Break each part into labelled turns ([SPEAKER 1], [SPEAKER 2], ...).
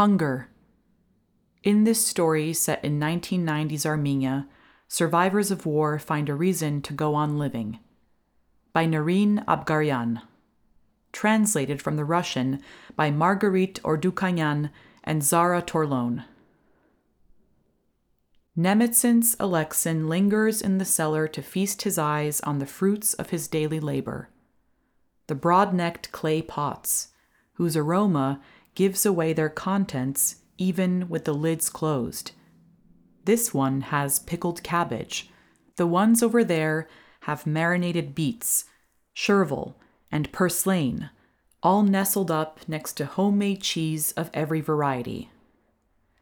[SPEAKER 1] Hunger. In this story, set in 1990s Armenia, survivors of war find a reason to go on living. By Narine Abgaryan. Translated from the Russian by Marguerite Ordukhanyan and Zara Torlone. Nemetsin's Alexin lingers in the cellar to feast his eyes on the fruits of his daily labor. The broad necked clay pots, whose aroma gives away their contents even with the lids closed. This one has pickled cabbage. The ones over there have marinated beets, chervil, and purslane, all nestled up next to homemade cheese of every variety.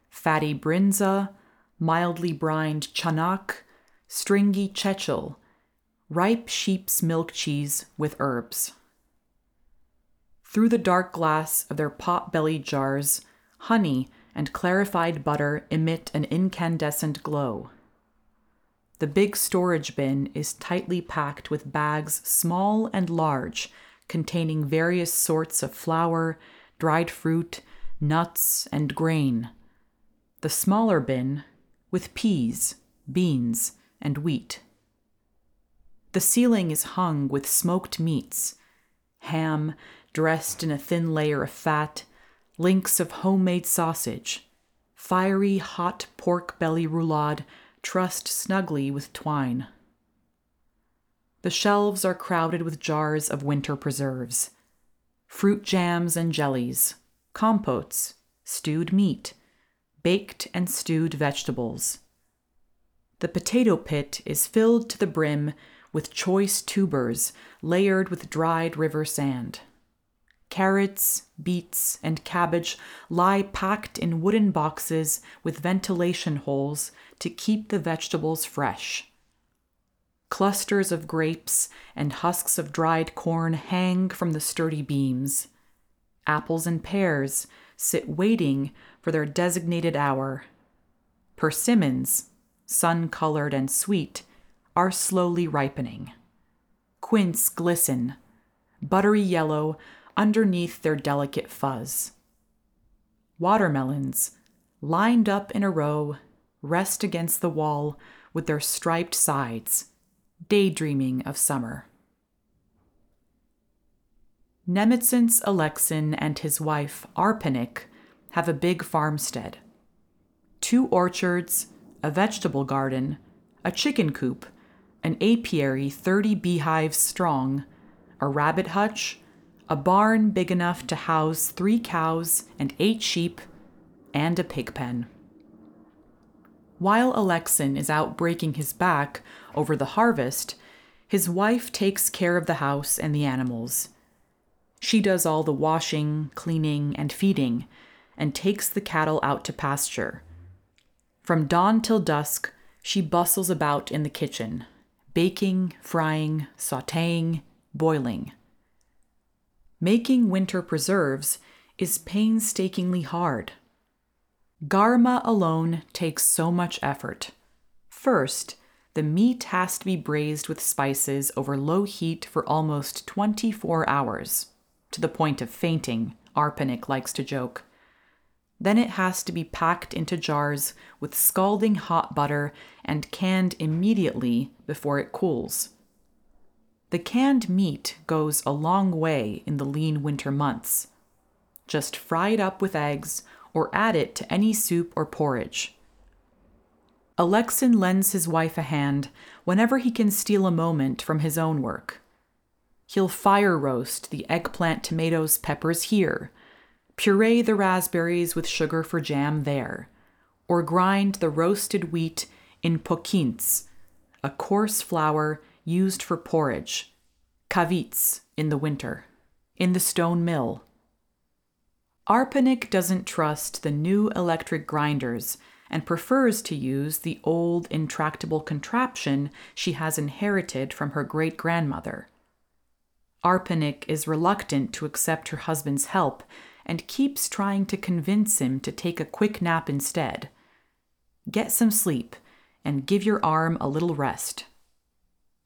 [SPEAKER 1] Fatty brinza, mildly brined chanak, stringy chechil, ripe sheep's milk cheese with herbs. Through the dark glass of their pot bellied jars, honey and clarified butter emit an incandescent glow. The big storage bin is tightly packed with bags small and large, containing various sorts of flour, dried fruit, nuts, and grain. The smaller bin, with peas, beans, and wheat. The ceiling is hung with smoked meats ham dressed in a thin layer of fat, links of homemade sausage, fiery hot pork belly roulade trussed snugly with twine. The shelves are crowded with jars of winter preserves fruit jams and jellies, compotes, stewed meat, baked and stewed vegetables. The potato pit is filled to the brim with choice tubers layered with dried river sand. Carrots, beets, and cabbage lie packed in wooden boxes with ventilation holes to keep the vegetables fresh. Clusters of grapes and husks of dried corn hang from the sturdy beams. Apples and pears sit waiting for their designated hour. Persimmons, sun colored and sweet, are slowly ripening. Quince glisten, buttery yellow underneath their delicate fuzz. Watermelons, lined up in a row, rest against the wall with their striped sides, daydreaming of summer. Nemetsin's Alexin and his wife, Arpanik, have a big farmstead. Two orchards, a vegetable garden, a chicken coop, an apiary 30 beehives strong, a rabbit hutch, a barn big enough to house three cows and eight sheep, and a pig pen. While Alexin is out breaking his back over the harvest, his wife takes care of the house and the animals. She does all the washing, cleaning, and feeding, and takes the cattle out to pasture. From dawn till dusk, she bustles about in the kitchen, baking, frying, sauteing, boiling. Making winter preserves is painstakingly hard. Garma alone takes so much effort. First, the meat has to be braised with spices over low heat for almost 24 hours, to the point of fainting, Arpanik likes to joke. Then it has to be packed into jars with scalding hot butter and canned immediately before it cools. The canned meat goes a long way in the lean winter months. Just fry it up with eggs or add it to any soup or porridge. Alexin lends his wife a hand whenever he can steal a moment from his own work. He'll fire roast the eggplant, tomatoes, peppers here, puree the raspberries with sugar for jam there, or grind the roasted wheat in pokins, a coarse flour used for porridge, kavits in the winter, in the stone mill. Arpanik doesn't trust the new electric grinders and prefers to use the old intractable contraption she has inherited from her great grandmother. Arpanik is reluctant to accept her husband's help and keeps trying to convince him to take a quick nap instead. Get some sleep and give your arm a little rest.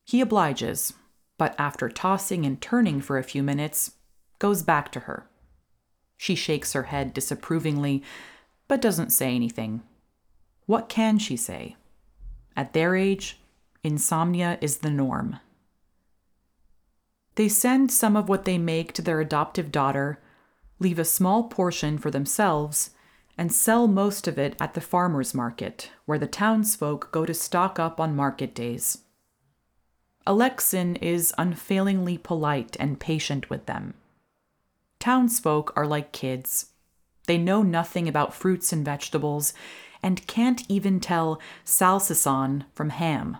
[SPEAKER 1] He obliges, but after tossing and turning for a few minutes, goes back to her. She shakes her head disapprovingly, but doesn't say anything. What can she say? At their age, insomnia is the norm. They send some of what they make to their adoptive daughter, leave a small portion for themselves, and sell most of it at the farmer's market, where the townsfolk go to stock up on market days. Alexin is unfailingly polite and patient with them. Townsfolk are like kids. They know nothing about fruits and vegetables and can't even tell salsicon from ham.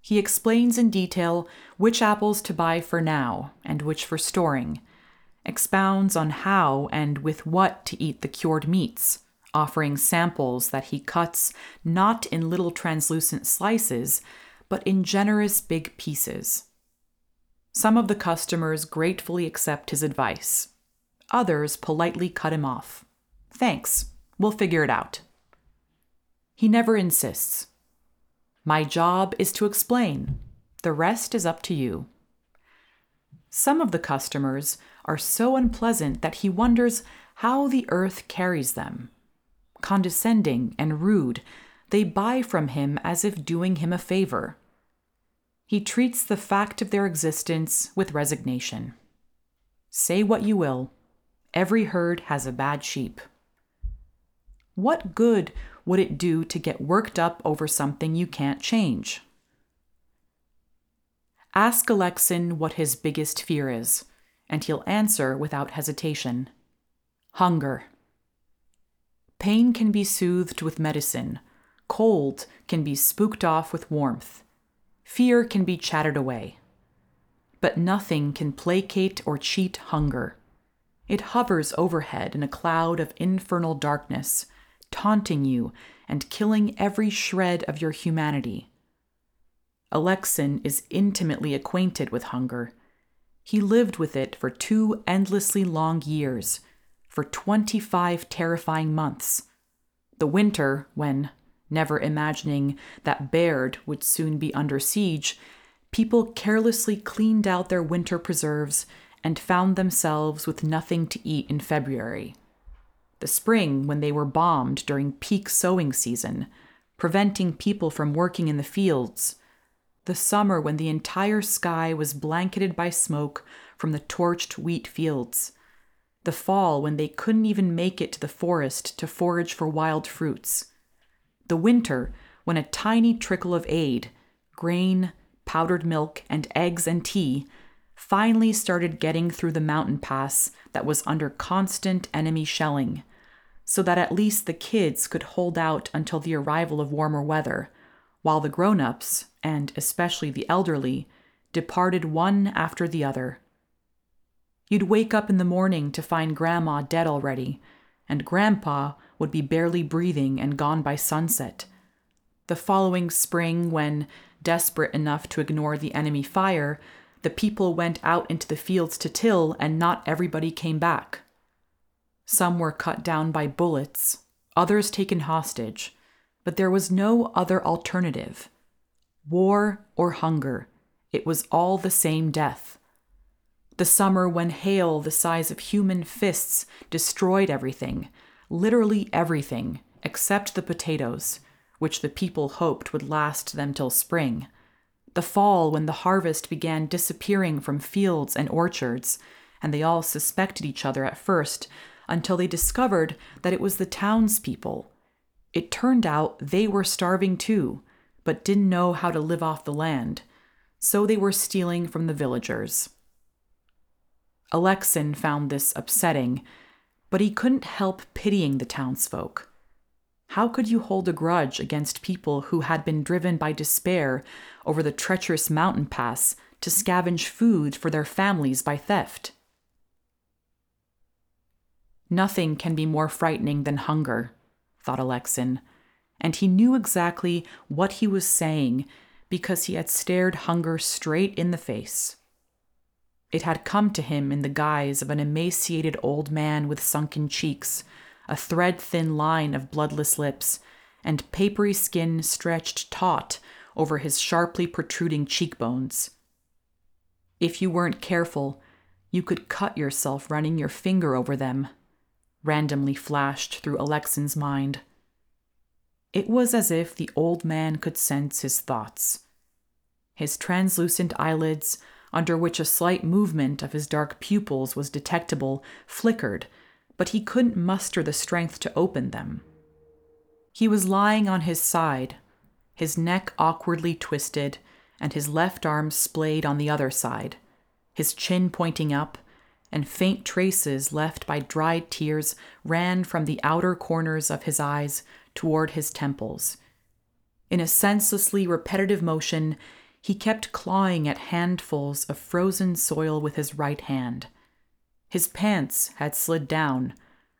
[SPEAKER 1] He explains in detail which apples to buy for now and which for storing, expounds on how and with what to eat the cured meats, offering samples that he cuts not in little translucent slices, but in generous big pieces. Some of the customers gratefully accept his advice. Others politely cut him off. Thanks, we'll figure it out. He never insists. My job is to explain. The rest is up to you. Some of the customers are so unpleasant that he wonders how the earth carries them. Condescending and rude, they buy from him as if doing him a favor. He treats the fact of their existence with resignation. Say what you will, every herd has a bad sheep. What good would it do to get worked up over something you can't change? Ask Alexin what his biggest fear is, and he'll answer without hesitation hunger. Pain can be soothed with medicine, cold can be spooked off with warmth. Fear can be chattered away. But nothing can placate or cheat hunger. It hovers overhead in a cloud of infernal darkness, taunting you and killing every shred of your humanity. Alexin is intimately acquainted with hunger. He lived with it for two endlessly long years, for 25 terrifying months. The winter, when, never imagining that Berd would soon be under siege, people carelessly cleaned out their winter preserves and found themselves with nothing to eat in February. The spring, when they were bombed during peak sowing season, preventing people from working in the fields. The summer, when the entire sky was blanketed by smoke from the torched wheat fields. The fall, when they couldn't even make it to the forest to forage for wild fruits the winter when a tiny trickle of aid, grain, powdered milk, and eggs and tea, finally started getting through the mountain pass that was under constant enemy shelling, so that at least the kids could hold out until the arrival of warmer weather, while the grown ups, and especially the elderly, departed one after the other. You'd wake up in the morning to find Grandma dead already, and Grandpa would be barely breathing and gone by sunset. The following spring, when, desperate enough to ignore the enemy fire, the people went out into the fields to till, and not everybody came back. Some were cut down by bullets, others taken hostage, but there was no other alternative. War or hunger, it was all the same death. The summer when hail the size of human fists destroyed everything, literally everything except the potatoes, which the people hoped would last them till spring. The fall, when the harvest began disappearing from fields and orchards, and they all suspected each other at first until they discovered that it was the townspeople. It turned out they were starving too, but didn't know how to live off the land, so they were stealing from the villagers. Alexin found this upsetting but he couldn't help pitying the townsfolk. How could you hold a grudge against people who had been driven by despair over the treacherous mountain pass to scavenge food for their families by theft? Nothing can be more frightening than hunger, thought Alexin, and he knew exactly what he was saying because he had stared hunger straight in the face. It had come to him in the guise of an emaciated old man with sunken cheeks, a thread thin line of bloodless lips, and papery skin stretched taut over his sharply protruding cheekbones. If you weren't careful, You could cut yourself running your finger over them, randomly flashed through Alexin's mind. It was as if the old man could sense his thoughts. His translucent eyelids, under which a slight movement of his dark pupils was detectable, flickered, but he couldn't muster the strength to open them. He was lying on his side, his neck awkwardly twisted, and his left arm splayed on the other side, his chin pointing up, and faint traces left by dried tears ran from the outer corners of his eyes toward his temples. In a senselessly repetitive motion, he kept clawing at handfuls of frozen soil with his right hand. His pants had slid down,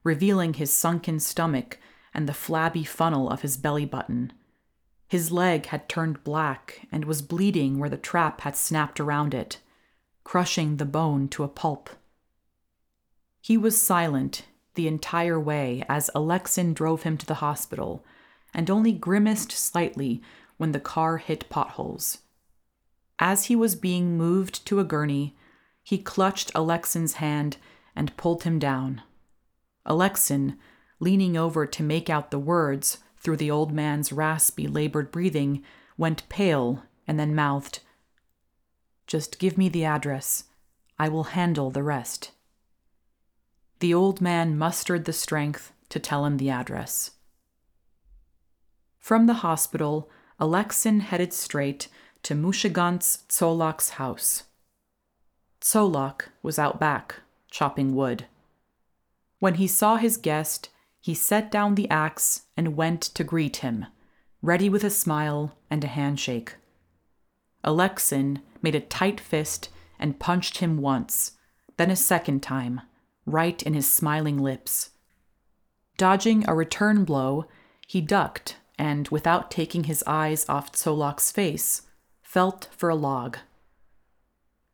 [SPEAKER 1] revealing his sunken stomach and the flabby funnel of his belly button. His leg had turned black and was bleeding where the trap had snapped around it, crushing the bone to a pulp. He was silent the entire way as Alexin drove him to the hospital, and only grimaced slightly when the car hit potholes. As he was being moved to a gurney, he clutched Alexin's hand and pulled him down. Alexin, leaning over to make out the words through the old man's raspy, labored breathing, went pale and then mouthed, Just give me the address. I will handle the rest. The old man mustered the strength to tell him the address. From the hospital, Alexin headed straight to Mushigant's Tsolak's house. Tsolak was out back, chopping wood. When he saw his guest, he set down the axe and went to greet him, ready with a smile and a handshake. Alexin made a tight fist and punched him once, then a second time, right in his smiling lips. Dodging a return blow, he ducked and, without taking his eyes off Tsolak's face, felt for a log.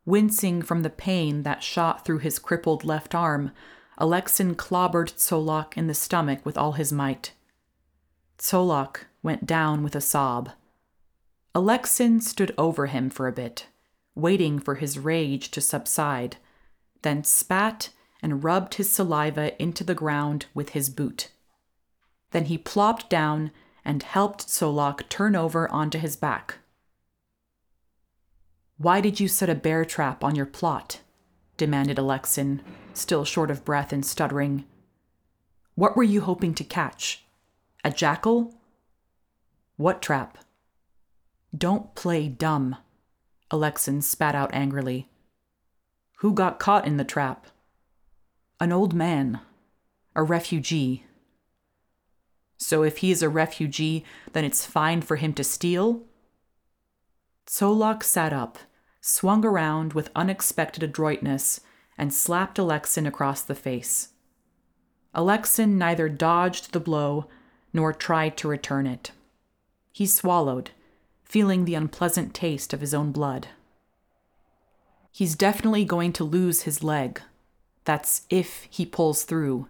[SPEAKER 1] Wincing from the pain that shot through his crippled left arm, Alexin clobbered Tsolak in the stomach with all his might. Tsolak went down with a sob. Alexin stood over him for a bit, waiting for his rage to subside, then spat and rubbed his saliva into the ground with his boot. Then he plopped down and helped Tsolak turn over onto his back. Why did you set a bear trap on your plot? demanded Alexin, still short of breath and stuttering. What were you hoping to catch? A jackal? What trap? Don't play dumb, Alexin spat out angrily. Who got caught in the trap? An old man, a refugee. So if he is a refugee, then it's fine for him to steal? Tsolak sat up, swung around with unexpected adroitness, and slapped Alexin across the face. Alexin neither dodged the blow nor tried to return it. He swallowed, feeling the unpleasant taste of his own blood. He's definitely going to lose his leg, that's if he pulls through.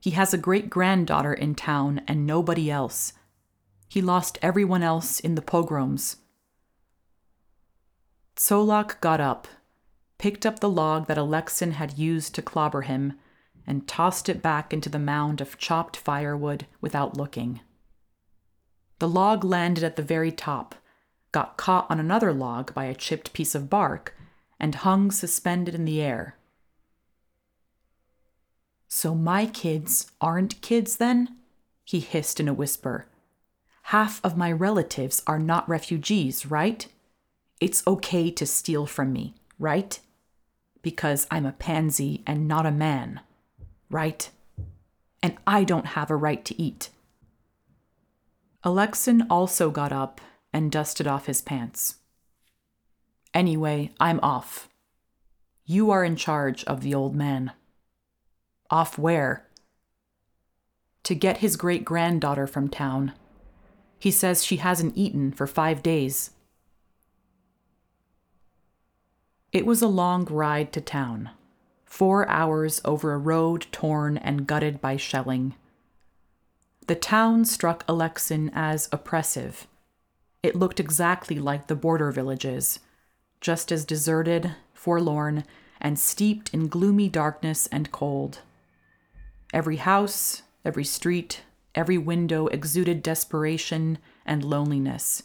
[SPEAKER 1] He has a great granddaughter in town and nobody else. He lost everyone else in the pogroms. Tsolak got up, picked up the log that Alexin had used to clobber him, and tossed it back into the mound of chopped firewood without looking. The log landed at the very top, got caught on another log by a chipped piece of bark, and hung suspended in the air. So my kids aren't kids then? He hissed in a whisper. Half of my relatives are not refugees, right? It's okay to steal from me, right? Because I'm a pansy and not a man, right? And I don't have a right to eat. Alexin also got up and dusted off his pants. Anyway, I'm off. You are in charge of the old man. Off where? To get his great granddaughter from town. He says she hasn't eaten for five days. It was a long ride to town, four hours over a road torn and gutted by shelling. The town struck Alexin as oppressive. It looked exactly like the border villages, just as deserted, forlorn, and steeped in gloomy darkness and cold. Every house, every street, every window exuded desperation and loneliness.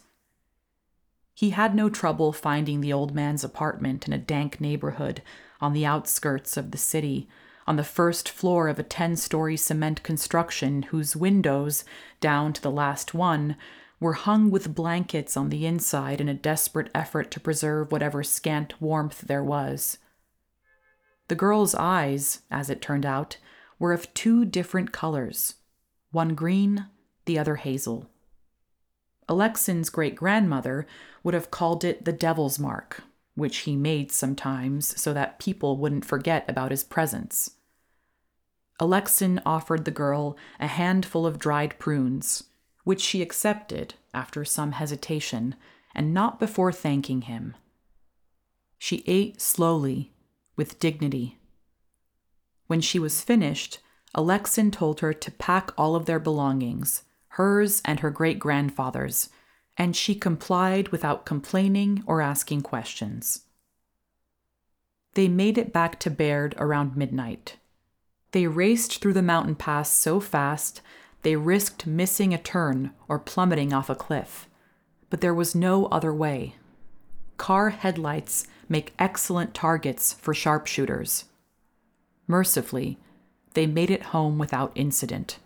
[SPEAKER 1] He had no trouble finding the old man's apartment in a dank neighborhood on the outskirts of the city, on the first floor of a 10 story cement construction whose windows, down to the last one, were hung with blankets on the inside in a desperate effort to preserve whatever scant warmth there was. The girl's eyes, as it turned out, were of two different colors one green, the other hazel. Alexin's great grandmother would have called it the devil's mark, which he made sometimes so that people wouldn't forget about his presence. Alexin offered the girl a handful of dried prunes, which she accepted after some hesitation and not before thanking him. She ate slowly, with dignity. When she was finished, Alexin told her to pack all of their belongings, hers and her great grandfather's, and she complied without complaining or asking questions. They made it back to Berd around midnight. They raced through the mountain pass so fast they risked missing a turn or plummeting off a cliff. But there was no other way. Car headlights make excellent targets for sharpshooters. Mercifully, they made it home without incident.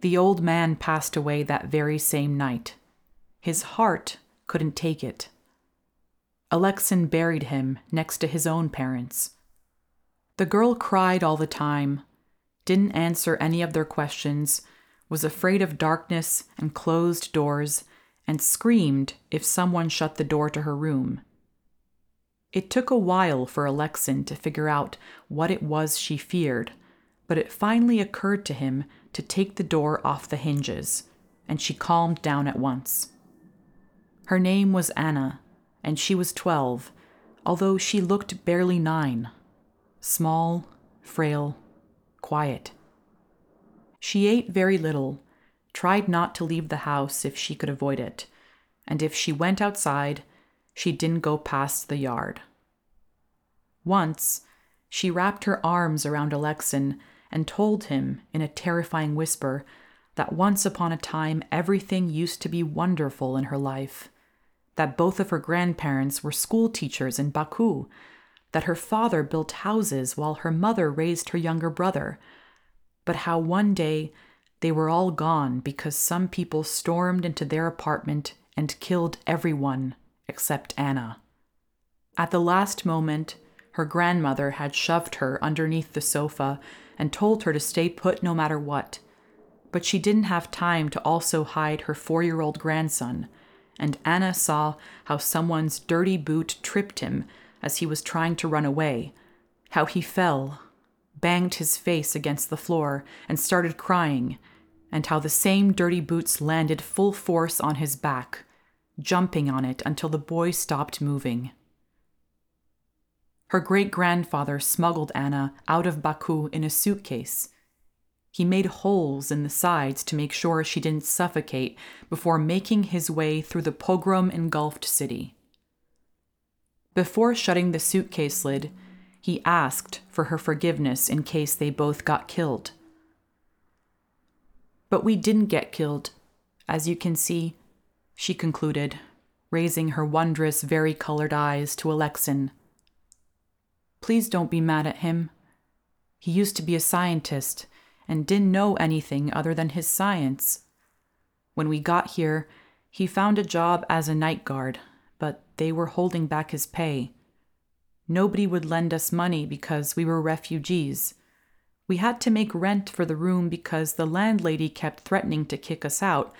[SPEAKER 1] The old man passed away that very same night. His heart couldn't take it. Alexin buried him next to his own parents. The girl cried all the time, didn't answer any of their questions, was afraid of darkness and closed doors, and screamed if someone shut the door to her room. It took a while for Alexin to figure out what it was she feared, but it finally occurred to him to take the door off the hinges, and she calmed down at once. Her name was Anna, and she was twelve, although she looked barely nine. Small, frail, quiet. She ate very little, tried not to leave the house if she could avoid it, and if she went outside, she didn't go past the yard. Once, she wrapped her arms around Alexin and told him in a terrifying whisper that once upon a time everything used to be wonderful in her life, that both of her grandparents were school teachers in Baku, that her father built houses while her mother raised her younger brother, but how one day they were all gone because some people stormed into their apartment and killed everyone except Anna. At the last moment, her grandmother had shoved her underneath the sofa and told her to stay put no matter what. But she didn't have time to also hide her four year old grandson, and Anna saw how someone's dirty boot tripped him as he was trying to run away, how he fell, banged his face against the floor, and started crying, and how the same dirty boots landed full force on his back, jumping on it until the boy stopped moving. Her great grandfather smuggled Anna out of Baku in a suitcase. He made holes in the sides to make sure she didn't suffocate before making his way through the pogrom engulfed city. Before shutting the suitcase lid, he asked for her forgiveness in case they both got killed. But we didn't get killed, as you can see, she concluded, raising her wondrous, vari-colored eyes to Alexin. Please don't be mad at him. He used to be a scientist and didn't know anything other than his science. When we got here, he found a job as a night guard but they were holding back his pay. Nobody would lend us money because we were refugees. We had to make rent for the room because the landlady kept threatening to kick us out.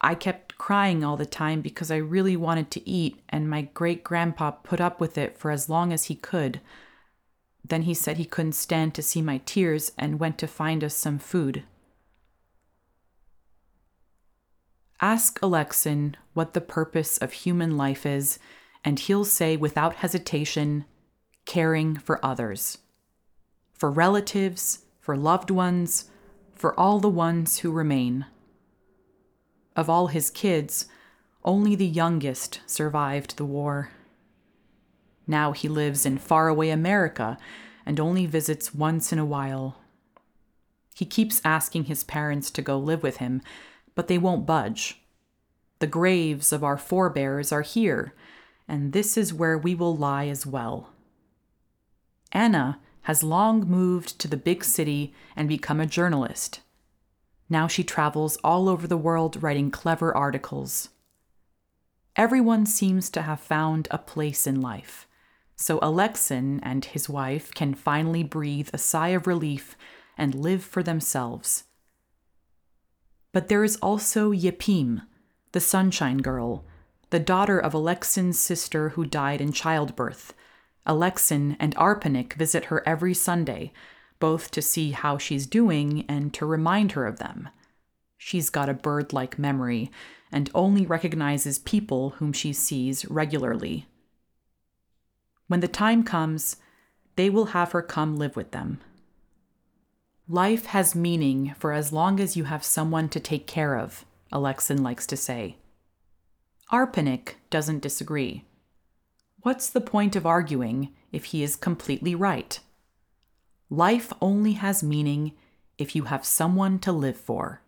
[SPEAKER 1] I kept crying all the time because I really wanted to eat, and my great grandpa put up with it for as long as he could. Then he said he couldn't stand to see my tears and went to find us some food. Ask Alexin what the purpose of human life is, and he'll say without hesitation caring for others. For relatives, for loved ones, for all the ones who remain. Of all his kids, only the youngest survived the war. Now he lives in faraway America and only visits once in a while. He keeps asking his parents to go live with him, but they won't budge. The graves of our forebears are here, and this is where we will lie as well. Anna has long moved to the big city and become a journalist. Now she travels all over the world writing clever articles. Everyone seems to have found a place in life, so Aleksin and his wife can finally breathe a sigh of relief and live for themselves. But there is also Yepim, the Sunshine Girl, the daughter of Aleksin's sister who died in childbirth. Aleksin and Arpanik visit her every Sunday, both to see how she's doing and to remind her of them. She's got a bird like memory and only recognizes people whom she sees regularly. When the time comes, they will have her come live with them. Life has meaning for as long as you have someone to take care of, Alexin likes to say. Arpanik doesn't disagree. What's the point of arguing if he is completely right? Life only has meaning if you have someone to live for.